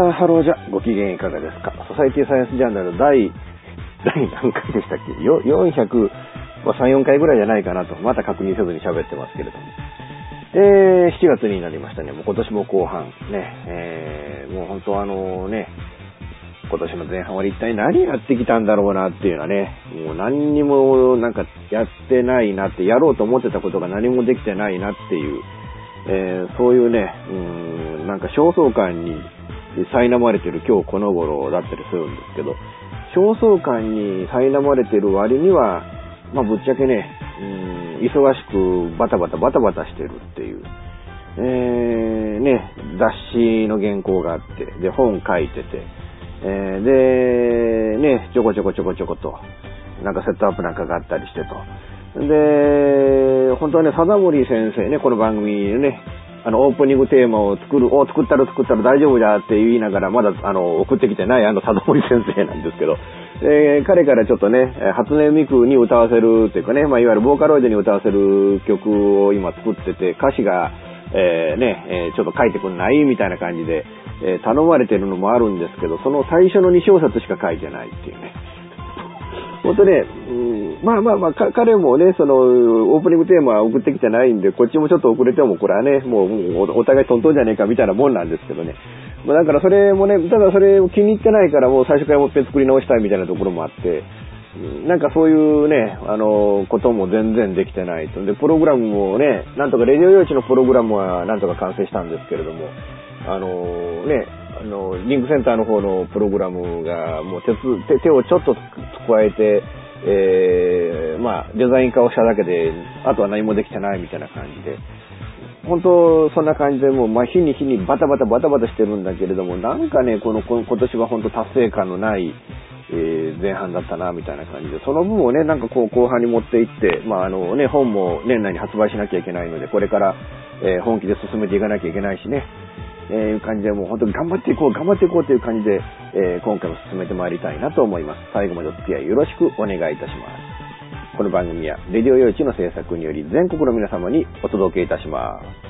さあ、ハローじゃ、ご機嫌いかがですか？ソサイティサイエンスジャーナル第、第何回でしたっけ ?400、まあ、3、4回ぐらいじゃないかなと、また確認せずに喋ってますけれども。で、7月になりましたね。もう今年も後半。ね、えー、もう本当あのね、今年の前半は一体何やってきたんだろうなっていうのはね、もう何にもなんかやってないなって、やろうと思ってたことが何もできてないなっていう、えー、そういうね、うん、なんか焦燥感に苛まれてる今日この頃だったりするんですけど、焦燥感に苛まれてる割には、まあぶっちゃけね、うん、忙しくバタバタバタバタしてるっていう。えー、ね、雑誌の原稿があって、で、本書いてて、えー、で、ね、ちょこちょこちょこちょこと、なんかセットアップなんかがあったりしてと。で、本当はね、貞森先生ね、この番組でね、あの、オープニングテーマを作る、お、作ったら作ったら大丈夫だって言いながら、まだ、あの、送ってきてないあの、貞森先生なんですけど、えー、彼からちょっとね、初音ミクに歌わせるっていうかね、まあ、いわゆるボーカロイドに歌わせる曲を今作ってて、歌詞が、えー、ね、えー、ちょっと書いてくんないみたいな感じで、えー、頼まれてるのもあるんですけど、その最初の2小節しか書いてないっていうね。本当ね、うん、まあまあまあ、彼もね、その、オープニングテーマは送ってきてないんで、こっちもちょっと遅れても、これはね、もう、もうお互いトントンじゃねえかみたいなもんなんですけどね。まあだからそれもね、ただそれを気に入ってないから、もう最初からもう一遍作り直したいみたいなところもあって、なんかそういうね、あの、ことも全然できてないと。で、プログラムもね、なんとかレディオ用地のプログラムはなんとか完成したんですけれども、あのね、あの、リンクセンターの方のプログラムがもう手手手をちょっと加えて、えー、まあ、デザイン化をしただけで、あとは何もできてないみたいな感じで、本当、そんな感じでもう、まあ、日に日にバタバタバタバタしてるんだけれども、なんかね、この、今年は本当達成感のない、えー、前半だったな、みたいな感じで、その分をね、なんかこう後半に持っていって、まああのね、本も年内に発売しなきゃいけないので、これから、えー、本気で進めていかなきゃいけないしね、えー、いう感じでもう本当に頑張っていこう、頑張っていこうという感じで、えー、今回も進めてまいりたいなと思います。最後までお付き合いよろしくお願いいたします。この番組は、レディオ用地の制作により全国の皆様にお届けいたします。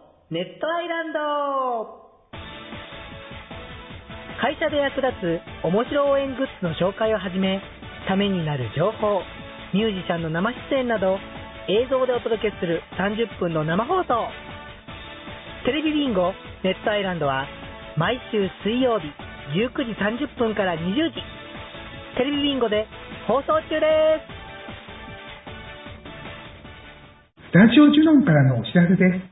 ネットアイランド会社で役立つ面白応援グッズの紹介をはじめ、ためになる情報、ミュージシャンの生出演など、映像でお届けする30分の生放送。テレビビンゴネットアイランドは、毎週水曜日19時30分から20時、テレビビンゴで放送中です。スタジオジュノンからのお知らせです。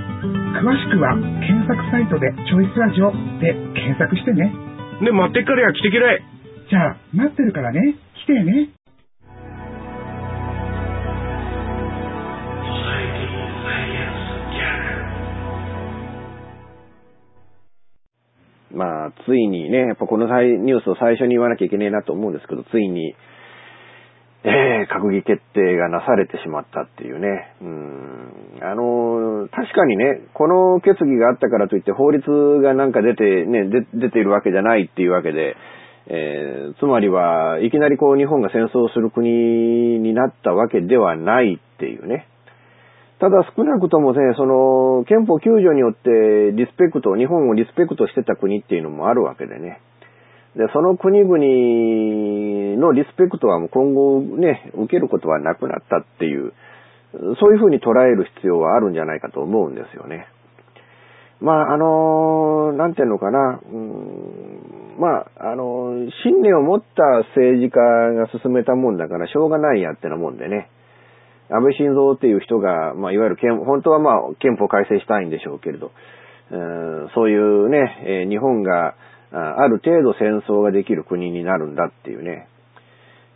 詳しくは検索サイトでチョイスラジオで検索してね。ね、待ってっからや、来てきれい。じゃあ、待ってるからね、来てね。まあ、ついにね、やっぱこのニュースを最初に言わなきゃいけないなと思うんですけど、ついに、えー、閣議決定がなされてしまったっていうね。うん。あの、確かにね、この決議があったからといって法律がなんか出て、ね、出ているわけじゃないっていうわけで、えー、つまりは、いきなりこう日本が戦争する国になったわけではないっていうね。ただ少なくともね、その、憲法9条によってリスペクト、日本をリスペクトしてた国っていうのもあるわけでね。で、その国々のリスペクトはもう今後ね、受けることはなくなったっていう、そういうふうに捉える必要はあるんじゃないかと思うんですよね。まあ、あの、なんていうのかな、うん、まあ、あの、信念を持った政治家が進めたもんだからしょうがないやってなもんでね。安倍晋三っていう人が、まあ、いわゆる憲、本当はまあ、憲法改正したいんでしょうけれど、うん、そういうね、日本が、ある程度戦争ができる国になるんだっていうね。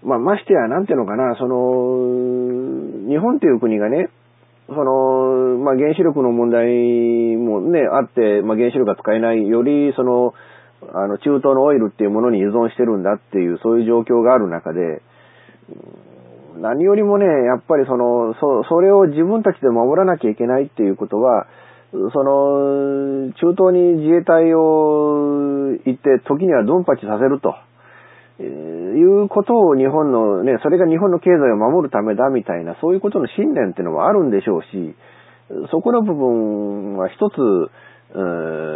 まあ、ましてや、なんていうのかな、その、日本っていう国がね、その、まあ、原子力の問題もね、あって、まあ、原子力が使えないより、その、あの、中東のオイルっていうものに依存してるんだっていう、そういう状況がある中で、何よりもね、やっぱりその、そ、それを自分たちで守らなきゃいけないっていうことは、その、中東に自衛隊を行って、時にはドンパチさせると。いうことを日本のね、それが日本の経済を守るためだみたいな、そういうことの信念っていうのはあるんでしょうし、そこの部分は一つ、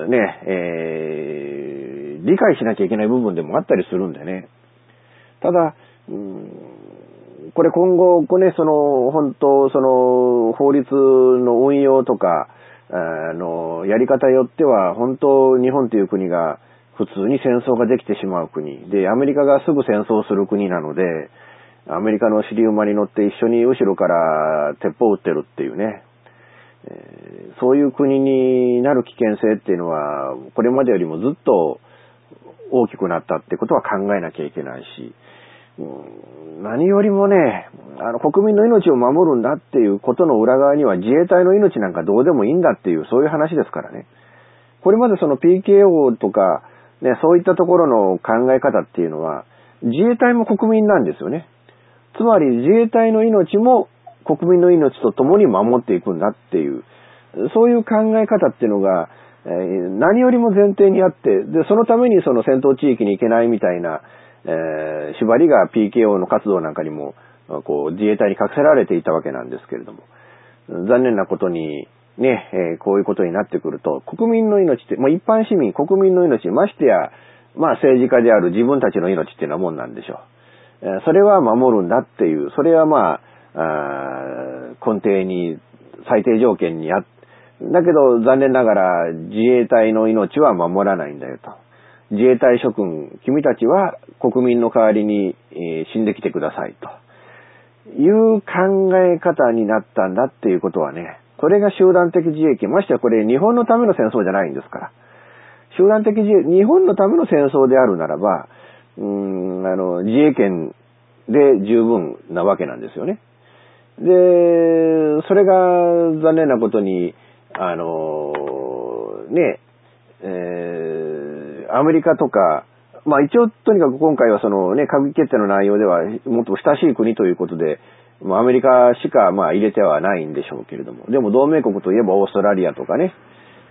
ね、えー、理解しなきゃいけない部分でもあったりするんでね。ただ、これ今後、これね、その、本当、その、法律の運用とか、あの、やり方によっては、本当、日本という国が、普通に戦争ができてしまう国。で、アメリカがすぐ戦争する国なので、アメリカの尻馬に乗って一緒に後ろから鉄砲を撃ってるっていうね、えー、そういう国になる危険性っていうのは、これまでよりもずっと大きくなったってことは考えなきゃいけないし、何よりもね、あの、国民の命を守るんだっていうことの裏側には自衛隊の命なんかどうでもいいんだっていう、そういう話ですからね。これまでその PKO とか、ね、そういったところの考え方っていうのは、自衛隊も国民なんですよね。つまり自衛隊の命も国民の命と共に守っていくんだっていう、そういう考え方っていうのが、何よりも前提にあって、で、そのためにその戦闘地域に行けないみたいな、えー、縛りが PKO の活動なんかにも、こう、自衛隊に隠せられていたわけなんですけれども、残念なことに、ね、えー、こういうことになってくると、国民の命って、まあ、一般市民、国民の命、ましてや、まあ、政治家である自分たちの命っていうのはもんなんでしょう。えー、それは守るんだっていう、それはまあ、あ根底に、最低条件にあっだけど、残念ながら、自衛隊の命は守らないんだよと。自衛隊諸君、君たちは国民の代わりに、え、死んできてくださいと。いう考え方になったんだっていうことはね、それが集団的自衛権。ましてやこれ日本のための戦争じゃないんですから。集団的自衛、日本のための戦争であるならば、うん、あの、自衛権で十分なわけなんですよね。で、それが残念なことに、あの、ね、えー、アメリカとか、まあ一応とにかく今回はそのね、閣議決定の内容ではもっと親しい国ということで、まあアメリカしかまあ入れてはないんでしょうけれども。でも同盟国といえばオーストラリアとかね。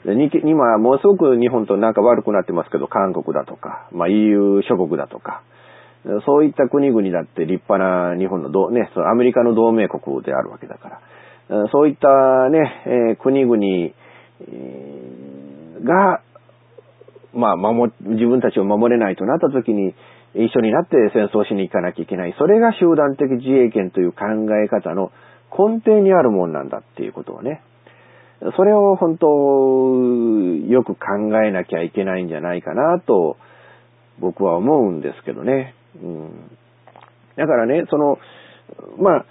今、ものすごく日本と仲悪くなってますけど、韓国だとか、まあ EU 諸国だとか、そういった国々だって立派な日本の、ね、そのアメリカの同盟国であるわけだから、そういったね、えー、国々、が、まあ、守、自分たちを守れないとなった時に、一緒になって戦争しに行かなきゃいけない。それが集団的自衛権という考え方の根底にあるもんなんだっていうことをね。それを本当、よく考えなきゃいけないんじゃないかなと、僕は思うんですけどね。うん。だからね、その、まあ、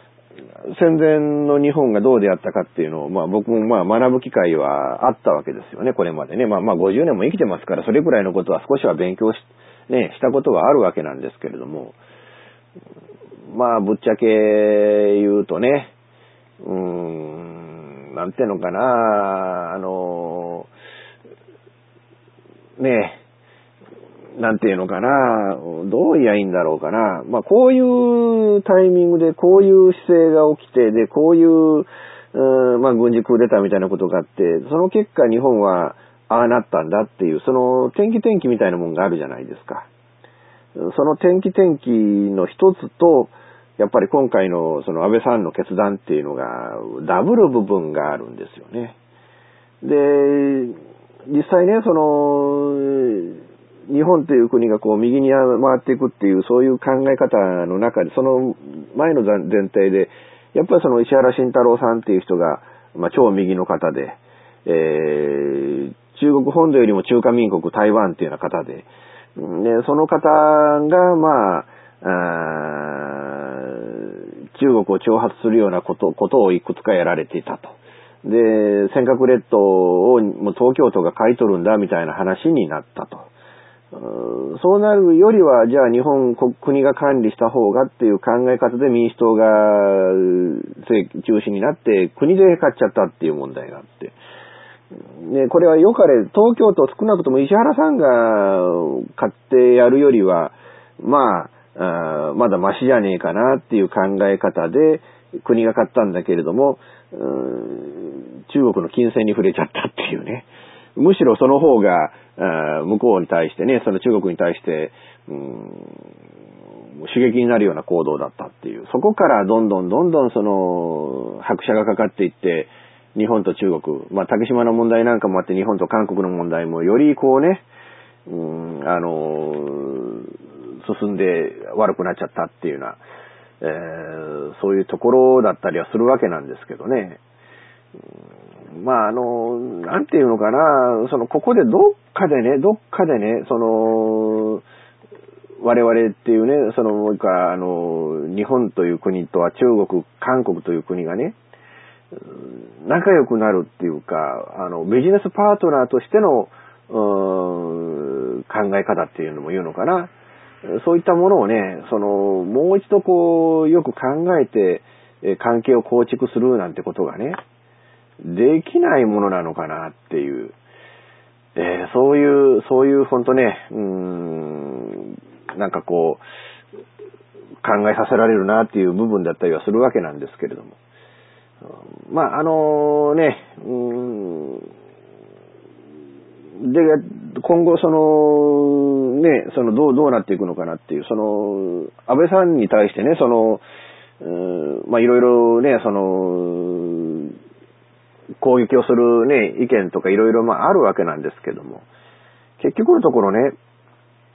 戦前の日本がどうであったかっていうのを、まあ僕もまあ学ぶ機会はあったわけですよね、これまでね。まあまあ50年も生きてますから、それくらいのことは少しは勉強しね、したことはあるわけなんですけれども、まあ、ぶっちゃけ言うとね、うーん、なんていうのかな、あの、ねえ、なんていうのかな、どう言えばいいんだろうかな。まあ、こういうタイミングで、こういう姿勢が起きて、で、こういう、うまあ、軍事クーデターみたいなことがあって、その結果日本は、ああなったんだっていう、その天気天気みたいなもんがあるじゃないですか。その天気天気の一つと、やっぱり今回のその安倍さんの決断っていうのがダブル部分があるんですよね。で、実際ね、その、日本という国がこう右に回っていくっていうそういう考え方の中で、その前の前提で、やっぱりその石原慎太郎さんっていう人が、まあ、超右の方で、えー、中国本土よりも中華民国台湾っていうような方で、で、その方が、まあ、あ中国を挑発するようなこと、ことをいくつかやられていたと。で、尖閣列島をもう東京都が買い取るんだみたいな話になったと。そうなるよりは、じゃあ日本国が管理した方がっていう考え方で民主党が中心になって国で勝っちゃったっていう問題があって。ね、これはよかれ、東京都少なくとも石原さんが買ってやるよりは、まあ、あまだマシじゃねえかなっていう考え方で国が買ったんだけれども、中国の金銭に触れちゃったっていうね。むしろその方が、向こうに対してね、その中国に対して、うん、刺激になるような行動だったっていう。そこからどんどんどんどんその、拍車がかかっていって、日本と中国、まあ、竹島の問題なんかもあって、日本と韓国の問題もよりこうね、うん、あの、進んで悪くなっちゃったっていうような、えー、そういうところだったりはするわけなんですけどね。まあ、あの、なんていうのかな、その、ここでどっかでね、どっかでね、その、我々っていうね、その、もう一回、あの、日本という国とは中国、韓国という国がね、仲良くなるっていうか、あの、ビジネスパートナーとしての、考え方っていうのも言うのかな。そういったものをね、その、もう一度こう、よく考えて、関係を構築するなんてことがね、できないものなのかなっていう、えー、そういう、そういうほんとね、うーん、なんかこう、考えさせられるなっていう部分だったりはするわけなんですけれども。まあ、あのね、うん、で、今後その、ね、そのどう、どうなっていくのかなっていう、その、安倍さんに対してね、その、うん、まあいろいろね、その、攻撃をするね、意見とかいろいろまああるわけなんですけども、結局のところね、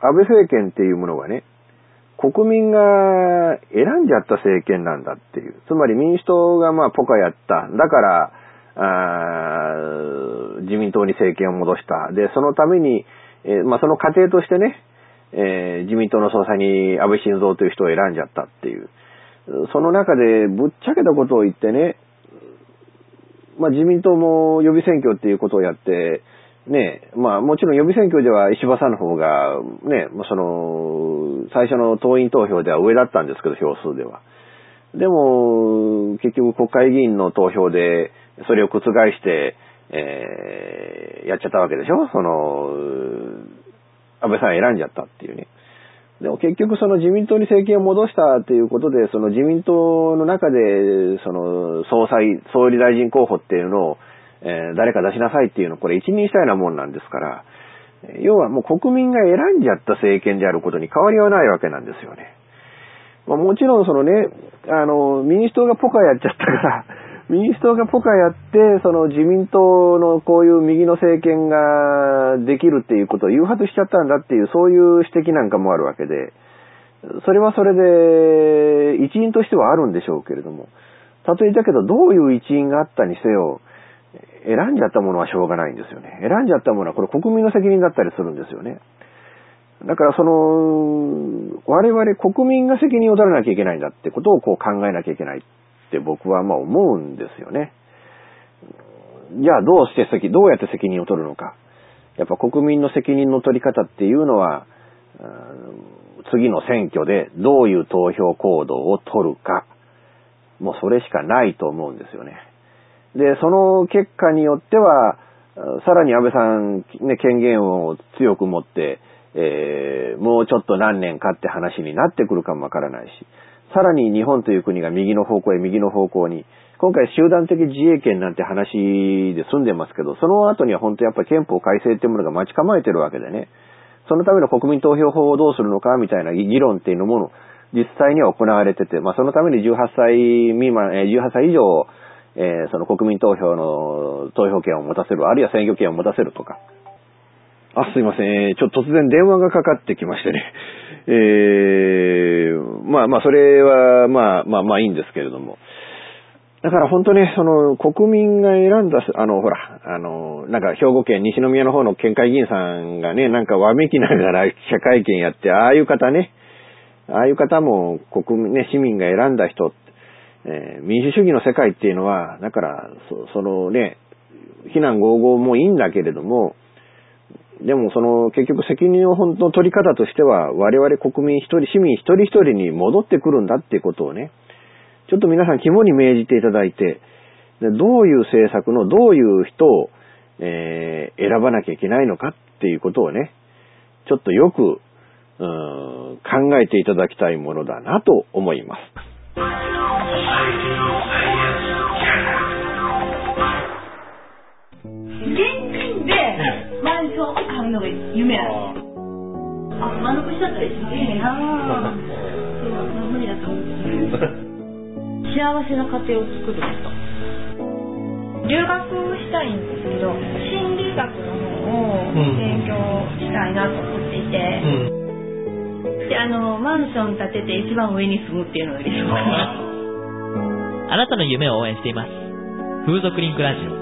安倍政権っていうものがね、国民が選んじゃった政権なんだっていう。つまり民主党がまあポカやった。だから、あ自民党に政権を戻した。で、そのために、えー、まあその過程としてね、えー、自民党の総裁に安倍晋三という人を選んじゃったっていう。その中でぶっちゃけたことを言ってね、まあ自民党も予備選挙っていうことをやって、ね、まあもちろん予備選挙では石破さんの方が、ね、その、最初の党員投票では上だったんですけど、票数では。でも、結局国会議員の投票で、それを覆して、えー、やっちゃったわけでしょ？その、安倍さん選んじゃったっていうね。でも結局その自民党に政権を戻したっていうことで、その自民党の中で、その総裁、総理大臣候補っていうのを、え、誰か出しなさいっていうのをこれ一任したようなもんなんですから、要はもう国民が選んじゃった政権であることに変わりはないわけなんですよね。まあ、もちろんそのね、あの、民主党がポカやっちゃったから、民主党がポカやって、その自民党のこういう右の政権ができるっていうことを誘発しちゃったんだっていう、そういう指摘なんかもあるわけで、それはそれで一因としてはあるんでしょうけれども、たとえだけどどういう一因があったにせよ、選んじゃったものはしょうがないんですよね。選んじゃったものはこれ国民の責任だったりするんですよね。だからその、我々国民が責任を取らなきゃいけないんだってことをこう考えなきゃいけないって僕はまあ思うんですよね。じゃあどうして責、どうやって責任を取るのか。やっぱ国民の責任の取り方っていうのは、次の選挙でどういう投票行動を取るか。もうそれしかないと思うんですよね。で、その結果によっては、さらに安倍さん、ね、権限を強く持って、えー、もうちょっと何年かって話になってくるかもわからないし、さらに日本という国が右の方向へ右の方向に、今回集団的自衛権なんて話で済んでますけど、その後には本当やっぱ憲法改正っていうものが待ち構えてるわけでね、そのための国民投票法をどうするのかみたいな議論っていうのも実際には行われてて、まあそのために18歳未満、18歳以上、えー、その国民投票の投票権を持たせる、あるいは選挙権を持たせるとか、あ、すいません。ちょっと突然電話がかかってきましてね。えー、まあまあ、それは、まあまあまあいいんですけれども。だから本当ね、その、国民が選んだ、あの、ほら、あの、なんか兵庫県西宮の方の県会議員さんがね、なんかわめきながら記者会見やって、ああいう方ね、ああいう方も国民ね、市民が選んだ人、えー、民主主義の世界っていうのは、だから、そそのね、非難合々もいいんだけれども、でもその結局責任の本当の取り方としては我々国民一人、市民一人一人に戻ってくるんだっていうことをね、ちょっと皆さん肝に銘じていただいて、どういう政策のどういう人を、えー、選ばなきゃいけないのかっていうことをね、ちょっとよく、考えていただきたいものだなと思います。を買うのが夢なんですあ、満足しちゃったらいいなぁ。そう、無理だと思って。幸せな家庭を作ること。留学したいんですけど心理学の方を勉強したいなと思っていて、うん、であのマンション建てて一番上に住むっていうのが理想かな。あ なたの夢を応援しています。風俗リンクラジオ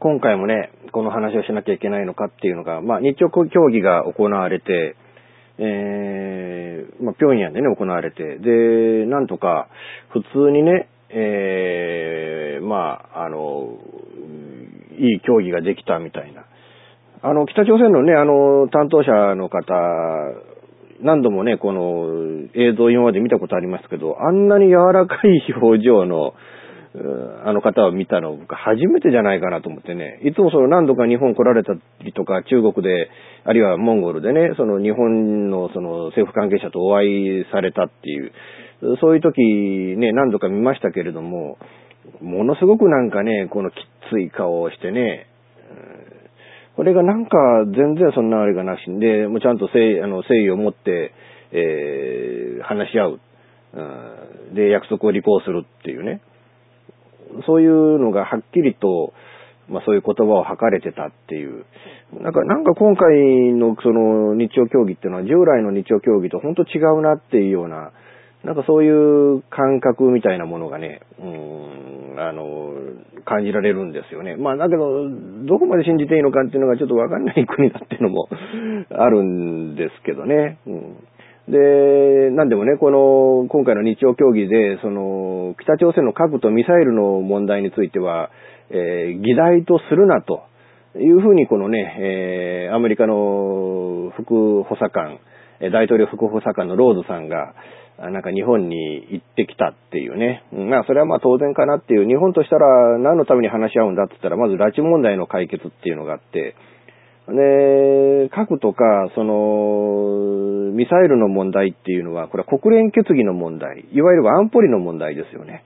今回もね、この話をしなきゃいけないのかっていうのが、まあ、日朝協議が行われて、えー、まあ、平壌でね、行われて、で、なんとか、普通にね、えー、まあ、あの、いい協議ができたみたいな。あの、北朝鮮のね、あの、担当者の方、何度もね、この映像今まで見たことありますけど、あんなに柔らかい表情の、あの方を見たの僕初めてじゃないかなと思ってね、いつもその何度か日本来られたりとか中国で、あるいはモンゴルでね、その日本のその政府関係者とお会いされたっていう、そういう時ね、何度か見ましたけれども、ものすごくなんかね、このきつい顔をしてね、これがなんか全然そんなあれがなしんで、もうちゃんと誠あの誠意を持って、えー、話し合う。で、約束を履行するっていうね。そういうのがはっきりと、まあそういう言葉を吐かれてたっていう。なんか、なんか今回のその日曜競技っていうのは従来の日曜競技と本当違うなっていうような、なんかそういう感覚みたいなものがね、うん、あの、感じられるんですよね。まあだけど、どこまで信じていいのかっていうのがちょっとわかんない国だっていうのもあるんですけどね。うんで、なんでもね、この、今回の日曜協議で、その、北朝鮮の核とミサイルの問題については、えー、議題とするなというふうに、このね、えー、アメリカの副補佐官、大統領副補佐官のローズさんが、なんか日本に行ってきたっていうね。まあそれはまあ当然かなっていう。日本としたら何のために話し合うんだって言ったら、まず拉致問題の解決っていうのがあって、で、核とか、その、ミサイルの問題っていうのは、これは国連決議の問題、いわゆる安保理の問題ですよね。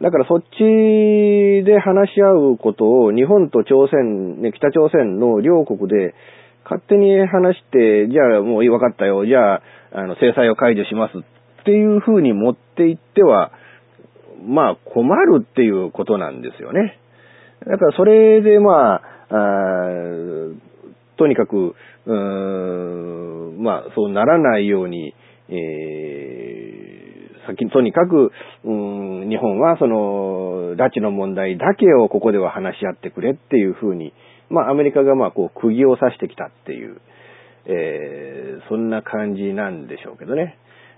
だからそっちで話し合うことを日本と朝鮮、ね、北朝鮮の両国で勝手に話して、じゃあもう分かったよ、じゃあ、あの、制裁を解除しますっていうふうに持っていっては、まあ困るっていうことなんですよね。だからそれでまあ、あとにかく、うーん、まあ、そうならないように、えー、先とにかく、うん、日本はその、拉致の問題だけをここでは話し合ってくれっていうふうに、まあアメリカがまあこう釘を刺してきたっていう、えー、そんな感じなんでしょうけどね。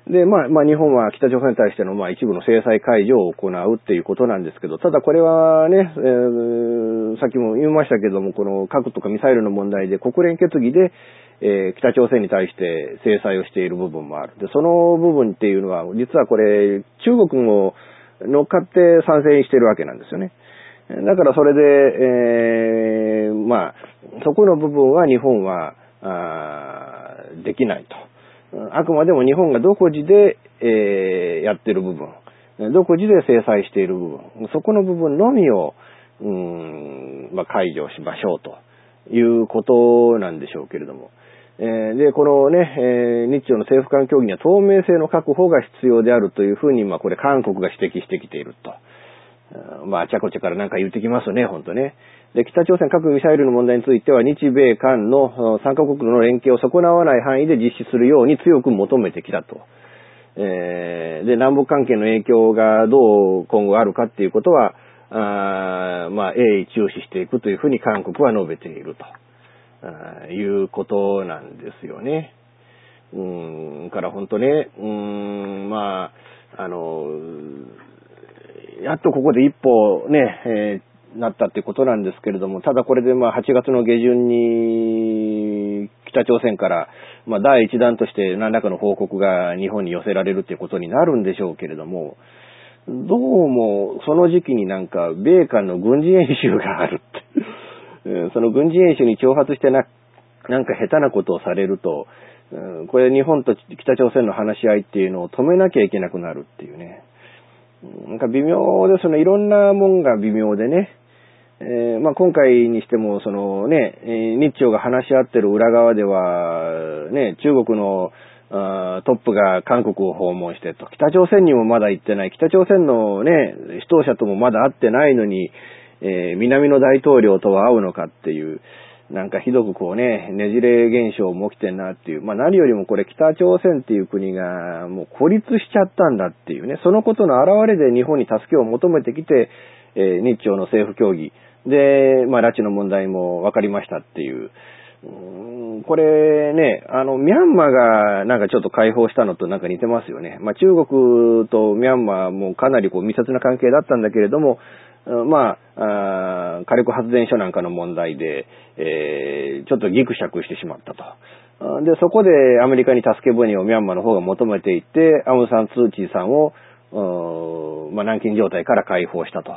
で、まあ、まあ、日本は北朝鮮に対しての、まあ、一部の制裁解除を行うっていうことなんですけど、ただこれはね、えー、さっきも言いましたけども、この核とかミサイルの問題で国連決議で、えー、北朝鮮に対して制裁をしている部分もある。で、その部分っていうのは、実はこれ、中国も乗っかって賛成してるわけなんですよね。だからそれで、えー、まあ、そこの部分は日本は、あできないと。あくまでも日本が独自で、えー、やってる部分、独自で制裁している部分、そこの部分のみを、うん、まあ、解除しましょうということなんでしょうけれども。えー、で、このね、えー、日朝の政府間協議には透明性の確保が必要であるというふうに、まあ、これ韓国が指摘してきていると。まあ、あちゃこちゃからなんか言ってきますね、ほんとね。で、北朝鮮核ミサイルの問題については、日米韓の3カ国の連携を損なわない範囲で実施するように強く求めてきたと。えー、で、南北関係の影響がどう今後あるかっていうことは、あまあ、鋭意注視していくというふうに韓国は述べているということなんですよね。うん、から本当ね、うん、まあ、あの、やっとここで一歩ね、えーなったってことなんですけれども、ただこれでまあ8月の下旬に北朝鮮からまあ第一弾として何らかの報告が日本に寄せられるっていうことになるんでしょうけれども、どうもその時期になんか米韓の軍事演習があるって、その軍事演習に挑発してな、なんか下手なことをされると、これ日本と北朝鮮の話し合いっていうのを止めなきゃいけなくなるっていうね。なんか微妙ですね。いろんなもんが微妙でね。えー、まあ、今回にしても、そのねえ、日朝が話し合ってる裏側では、ね、中国のトップが韓国を訪問してと、北朝鮮にもまだ行ってない、北朝鮮のね、指導者ともまだ会ってないのに、えー、南の大統領とは会うのかっていう、なんかひどくこうね、ねじれ現象も起きてんなっていう。まあ何よりもこれ北朝鮮っていう国がもう孤立しちゃったんだっていうね、そのことの表れで日本に助けを求めてきて、えー、日朝の政府協議、で、まあ、拉致の問題も分かりましたっていう。うこれね、あの、ミャンマーがなんかちょっと解放したのとなんか似てますよね。まあ、中国とミャンマーもかなりこう密接な関係だったんだけれども、まあ、あ火力発電所なんかの問題で、えー、ちょっとギクシャクしてしまったと。で、そこでアメリカに助け舟をミャンマーの方が求めていて、アウンサン・ツーチーさんを、まあ、軟禁状態から解放したと。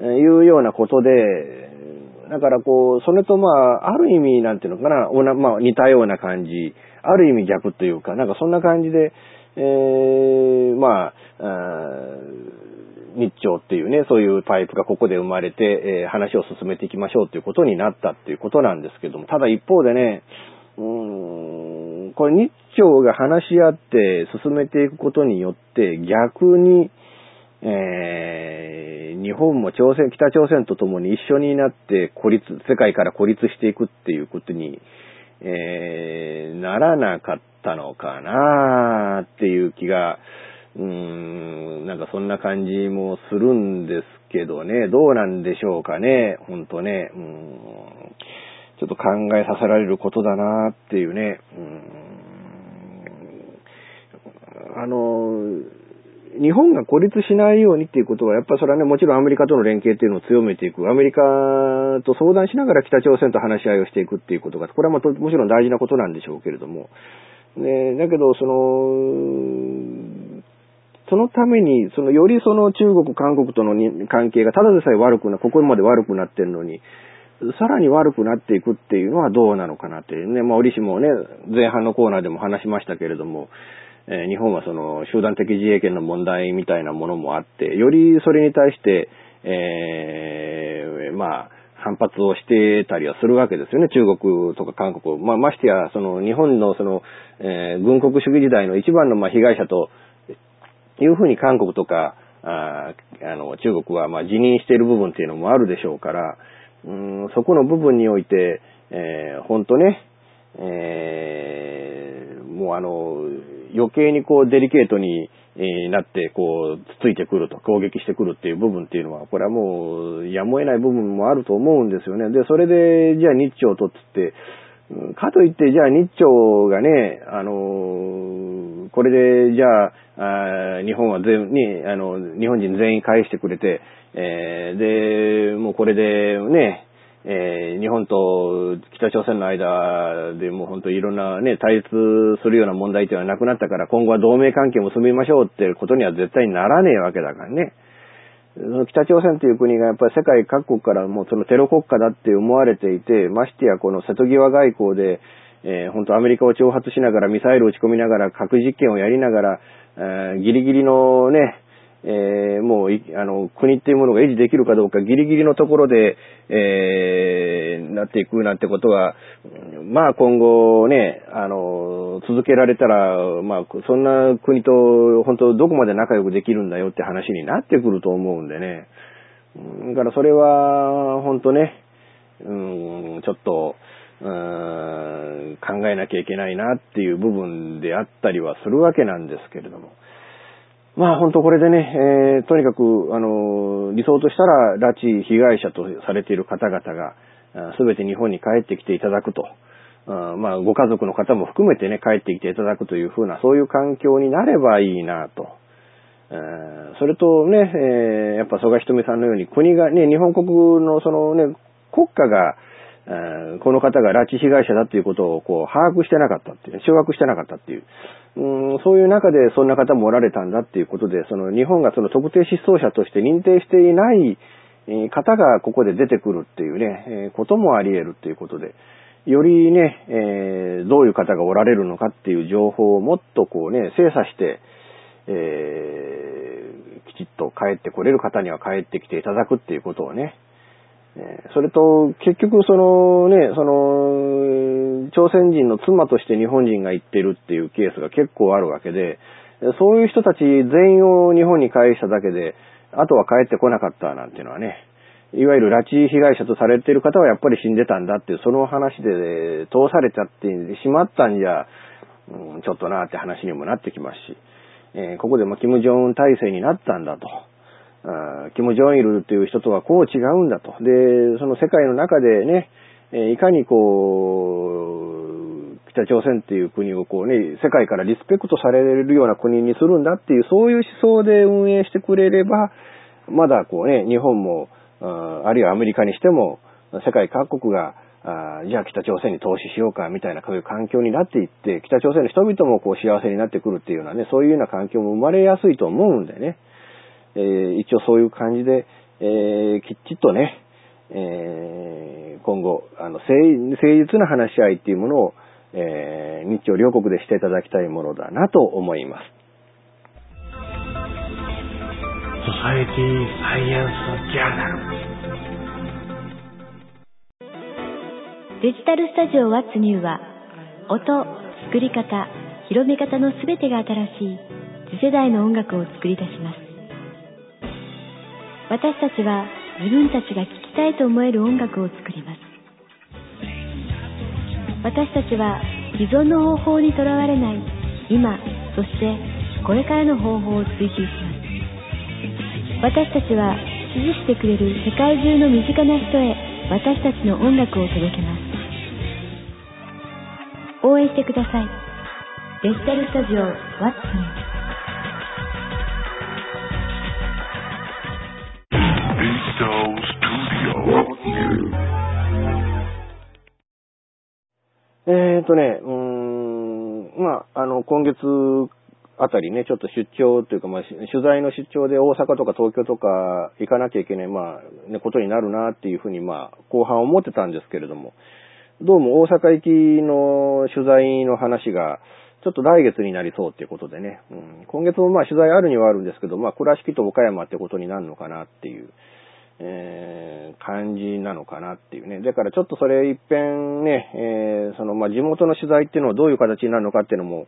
いうようなことで、だからこう、それとまあ、ある意味なんていうのかな、おなまあ似たような感じ、ある意味逆というか、なんかそんな感じで、えー、まあ、日朝っていうね、そういうパイプがここで生まれて、えー、話を進めていきましょうということになったっていうことなんですけども、ただ一方でね、うーん、これ日朝が話し合って進めていくことによって逆に、えー、日本も朝鮮、北朝鮮と共に一緒になって孤立、世界から孤立していくっていうことに、えー、ならなかったのかなっていう気が、うーん、なんかそんな感じもするんですけどね、どうなんでしょうかね、ほんとね、うん、ちょっと考えさせられることだなっていうね、うん、あの、日本が孤立しないようにっていうことは、やっぱりそれはね、もちろんアメリカとの連携っていうのを強めていく。アメリカと相談しながら北朝鮮と話し合いをしていくっていうことが、これはももちろん大事なことなんでしょうけれども。ね、だけど、その、そのために、その、よりその中国、韓国との関係がただでさえ悪くな、ここまで悪くなってるのに、さらに悪くなっていくっていうのはどうなのかなっていうね、まあ、折しもね、前半のコーナーでも話しましたけれども、え日本はその集団的自衛権の問題みたいなものもあって、よりそれに対して、えー、まあ、反発をしてたりはするわけですよね。中国とか韓国。まあ、ましてや、その日本のその、えー、軍国主義時代の一番のま被害者というふうに韓国とか、ああの中国はまあ辞任している部分っていうのもあるでしょうから、うんそこの部分において、えー、本当ね、えー、もうあの、余計にこうデリケートに、なって、こう、つついてくると、攻撃してくるっていう部分っていうのは、これはもう、やむを得ない部分もあると思うんですよね。で、それで、じゃあ日朝とっつって、かといって、じゃあ日朝がね、あのこれで、じゃあ、あ日本は全に、あの、日本人全員返してくれて、えーで、もうこれでね、えー日本と北朝鮮の間でもう本当いろんなね、対立するような問題っていうのはなくなったから、今後は同盟関係を結びましょうっていうことには絶対にならねえわけだからね。北朝鮮という国がやっぱり世界各国からもうそのテロ国家だって思われていて、ましてやこの瀬戸際外交で、えー本当アメリカを挑発しながらミサイルを撃ち込みながら核実験をやりながら、えーギリギリのね、えーもう、あの、国っていうものが維持できるかどうかギリギリのところで、えーなっていくなんてことは、まあ今後ね、あの、続けられたら、まあそんな国と本当どこまで仲良くできるんだよって話になってくると思うんでね。だからそれは、本当ね、うん、ちょっと、考えなきゃいけないなっていう部分であったりはするわけなんですけれども。まあ本当これでね、えーとにかく、あの、理想としたら拉致被害者とされている方々が、すべて日本に帰ってきていただくと。あまあご家族の方も含めてね、帰ってきていただくというふうな、そういう環境になればいいなと。えそれとね、えーやっぱ曽我ひとみさんのように国がね、日本国のそのね、国家が、えーこの方が拉致被害者だっていうことをこう把握してなかったっていう、掌握してなかったっていう、うん、そういう中でそんな方もおられたんだっていうことで、その日本がその特定失踪者として認定していない方がここで出てくるっていうね、えこともあり得るっていうことで、よりね、えーどういう方がおられるのかっていう情報をもっとこうね、精査して、えーきちっと帰ってこれる方には帰ってきていただくっていうことをね、えそれと、結局そのね、その、朝鮮人の妻として日本人が行ってるっていうケースが結構あるわけで、そういう人たち全員を日本に返しただけで、あとは帰ってこなかったなんていうのはね、いわゆる拉致被害者とされている方はやっぱり死んでたんだっていう、その話で通されちゃってしまったんじゃ、うんちょっとなって話にもなってきますし、えーここでもキム・ジョン体制になったんだと。あキム・ジョンイルという人とはこう違うんだと。で、その世界の中でね、えいかにこう、北朝鮮っていう国をこうね、世界からリスペクトされるような国にするんだっていう、そういう思想で運営してくれれば、まだこうね、日本も、あるいはアメリカにしても、世界各国が、あじゃあ北朝鮮に投資しようかみたいなそういう環境になっていって、北朝鮮の人々もこう幸せになってくるっていうようなね、そういうような環境も生まれやすいと思うんでね、えー一応そういう感じで、えーきっちりとね、えー今後、あの、誠誠実な話し合いっていうものを、えー日朝両国でしていただきたいものだなと思います。ソサエティサイエンスジャーナル。デジタルスタジオ What's New は、音、作り方、広め方のすべてが新しい次世代の音楽を作り出します。私たちは自分たちが聴きたいと思える音楽を作ります。私たちは既存の方法にとらわれない今、そしてこれからの方法を追求します。私たちは支持してくれる世界中の身近な人へ私たちの音楽を届けます。応援してください。デジタルスタジオ What's New えーとね、うーん、まあ、あの、今月あたりね、ちょっと出張というか、まあ、取材の出張で大阪とか東京とか行かなきゃいけない、まあ、ね、ことになるなっていうふうに、まあ、後半思ってたんですけれども、どうも大阪行きの取材の話が、ちょっと来月になりそうっていうことでね、うん、今月もまあ取材あるにはあるんですけど、まあ、倉敷と岡山ってことになるのかなっていう、えー感じなのかなっていうね。だからちょっとそれ一遍ね、えーそのまあ地元の取材っていうのはどういう形になるのかっていうのも、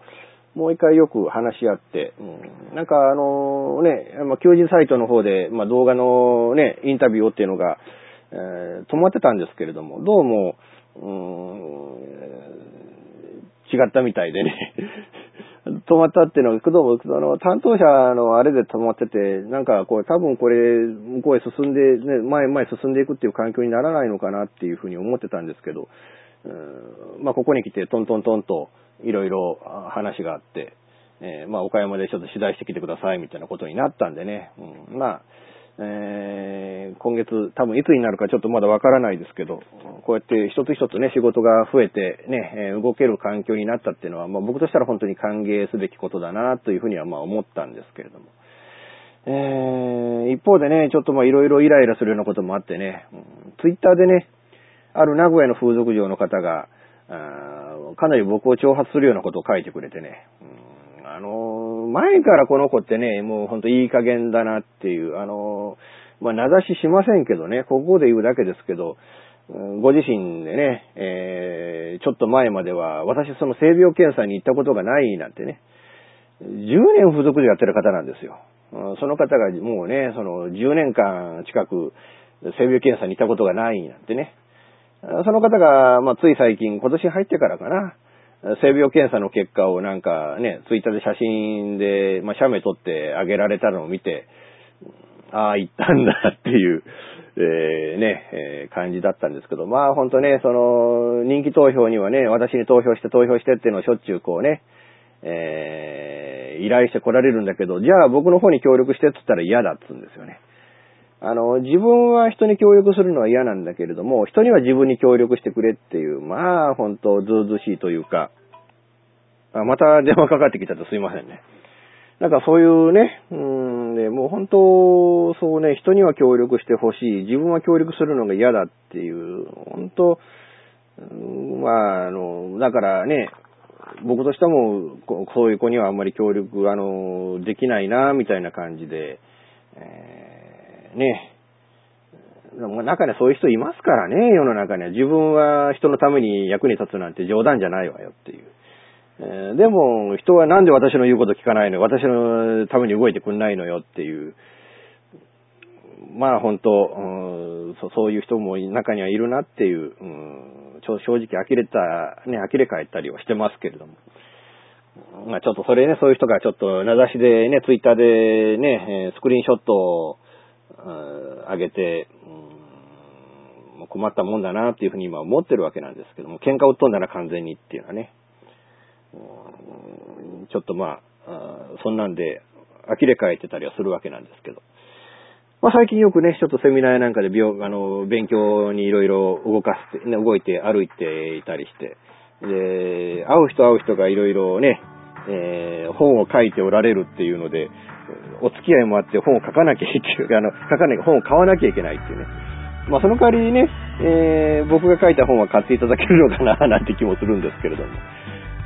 もう一回よく話し合って、うん、なんかあのね、まあ、求人サイトの方で、まあ、動画のね、インタビューをっていうのが、えー止まってたんですけれども、どうも、うーん違ったみたいでね。止まったっていうのは、工藤も、あの、担当者のあれで止まってて、なんかこう、多分これ、向こうへ進んで、ね、前前進んでいくっていう環境にならないのかなっていうふうに思ってたんですけど、うんまあ、ここに来てトントントンといろいろ話があって、えー、まあ、岡山でちょっと取材してきてくださいみたいなことになったんでね、うん、まあ、えー、今月、多分いつになるかちょっとまだわからないですけど、こうやって一つ一つね、仕事が増えてね、え、動ける環境になったっていうのは、まあ、僕としたら本当に歓迎すべきことだなというふうにはまあ思ったんですけれども。えー、一方でね、ちょっとまあいろいろイライラするようなこともあってね、うん、ツイッターでね、ある名古屋の風俗嬢の方が、かなり僕を挑発するようなことを書いてくれてね、うん、あの前からこの子ってね、もうほんといい加減だなっていう、あのまあ、名指ししませんけどね、ここで言うだけですけど、ご自身でね、えー、ちょっと前までは、私その性病検査に行ったことがないなんてね、10年付属でやってる方なんですよ。その方がもうね、その10年間近く性病検査に行ったことがないなんてね、その方が、まあ、つい最近、今年入ってからかな、性病検査の結果をなんかね、ツイッターで写真で、まあ、写メ撮ってあげられたのを見て、ああ、行ったんだっていう、えー、ね、えー、感じだったんですけど、まあ本当ね、その、人気投票にはね、私に投票して投票してっていうのをしょっちゅうこうね、えー、依頼して来られるんだけど、じゃあ僕の方に協力してって言ったら嫌だっつうんですよね。あの、自分は人に協力するのは嫌なんだけれども、人には自分に協力してくれっていう、まあ、本当ずうずしいというか、あまた電話かかってきたとすいませんね。なんかそういうね、うん、で、もう本当、そうね、人には協力してほしい、自分は協力するのが嫌だっていう、本当、まあ、あの、だからね、僕としても、そういう子にはあんまり協力、あの、できないな、みたいな感じで、えーね、中にはそういう人いますからね、世の中には。自分は人のために役に立つなんて冗談じゃないわよっていう。え、でも、人はなんで私の言うこと聞かないの私のために動いてくんないのよっていう。まあ本当、うん、そういう人も中にはいるなっていう、うん、正直呆れた、ね、呆れ返ったりはしてますけれども。まあちょっとそれね、そういう人がちょっと名指しでね、ツイッターでね、スクリーンショットをあげて、うん、困ったもんだなっていうふうに今思ってるわけなんですけども、喧嘩を飛んだら完全にっていうのはね、うん、ちょっとまあ、そんなんで呆れ返ってたりはするわけなんですけど。まあ最近よくね、ちょっとセミナーなんかで病、あの、勉強にいろいろ動かして、ね、動いて歩いていたりして、で、会う人会う人がいろいろね、えー、本を書いておられるっていうので、お付き合いもあって本を書かなきゃいけない、あの、書かなきゃ、本を買わなきゃいけないっていうね。まあその代わりにね、えー、僕が書いた本は買っていただけるのかな、なんて気もするんですけれども。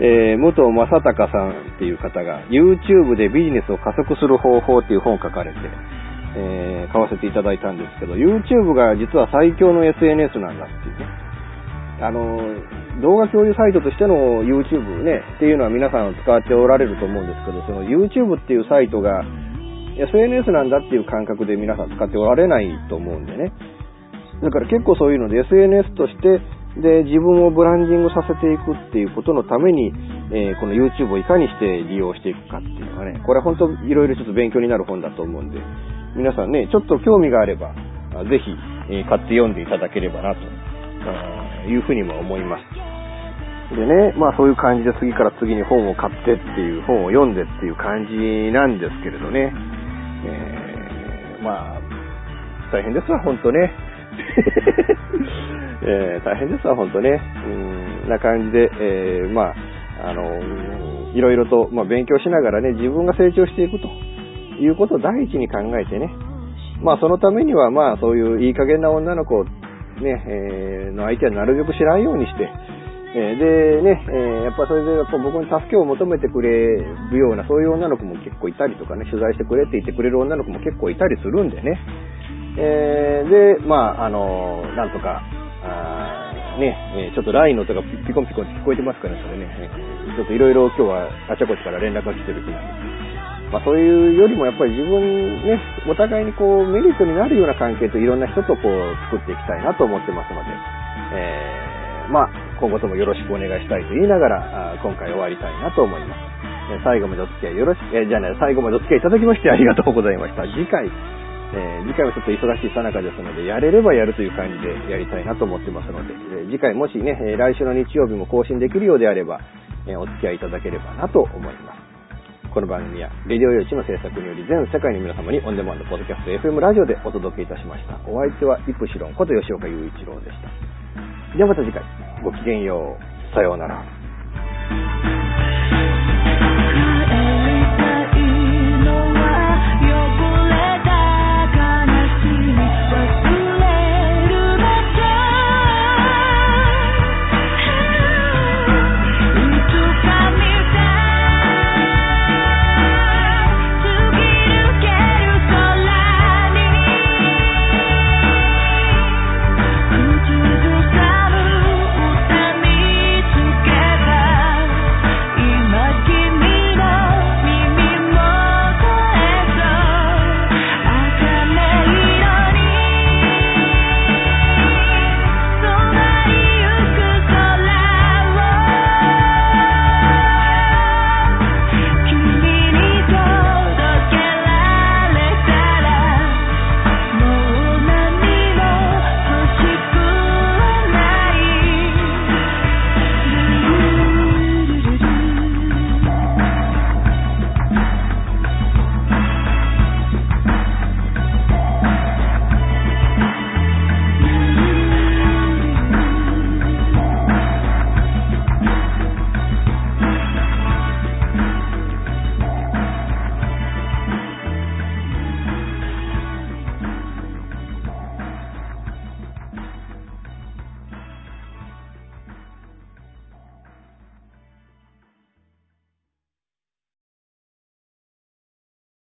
えー、武藤正隆さんっていう方が YouTube でビジネスを加速する方法っていう本を書かれて、えー、買わせていただいたんですけど、YouTube が実は最強の SNS なんだっていうね。あの、動画共有サイトとしての YouTube ね、っていうのは皆さん使っておられると思うんですけど、その YouTube っていうサイトが SNS なんだっていう感覚で皆さん使っておられないと思うんでね。だから結構そういうので SNS として、で、自分をブランディングさせていくっていうことのために、えー、この YouTube をいかにして利用していくかっていうのがね、これは本当いろいろちょっと勉強になる本だと思うんで、皆さんね、ちょっと興味があれば、ぜひ、え、買って読んでいただければなと、いうふうにも思います。でね、まあそういう感じで次から次に本を買ってっていう、本を読んでっていう感じなんですけれどね。えー、まあ、大変ですわ、ほんとね。えー、大変ですわ、ほんとね。うん、な感じで、えー、まあ、あの、いろいろと、まあ、勉強しながらね、自分が成長していくということを第一に考えてね。まあ、そのためには、まあ、そういういい加減な女の子ね、えー、の相手はなるべく知らんようにして、えでね、えやっぱそれでやっぱ僕に助けを求めてくれるような、そういう女の子も結構いたりとかね、取材してくれって言ってくれる女の子も結構いたりするんでね。えー、で、まあ、あの、なんとか、あね、えちょっと LINE の音がピコンピコンって聞こえてますからね、それね。ちょっといろいろ今日はあちゃこちから連絡が来てる日なんで。まあそういうよりもやっぱり自分ね、お互いにこうメリットになるような関係といろんな人とこう作っていきたいなと思ってますので、えー、まあ今後ともよろしくお願いしたいと言いながら、今回終わりたいなと思います。最後までお付き合いよろしく、えじゃあね、最後までお付き合いいただきましてありがとうございました。次回、えー次回はちょっと忙しいさなかですので、やれればやるという感じでやりたいなと思ってますので、えー次回もしね、えー来週の日曜日も更新できるようであれば、えお付き合いいただければなと思います。この番組は、レディオ用地の制作により全世界の皆様にオンデマンド、ポッドキャスト、FM ラジオでお届けいたしました。お相手は、イプシロンこと吉岡雄一郎でした。ではまた次回、ごきげんよう。さようなら。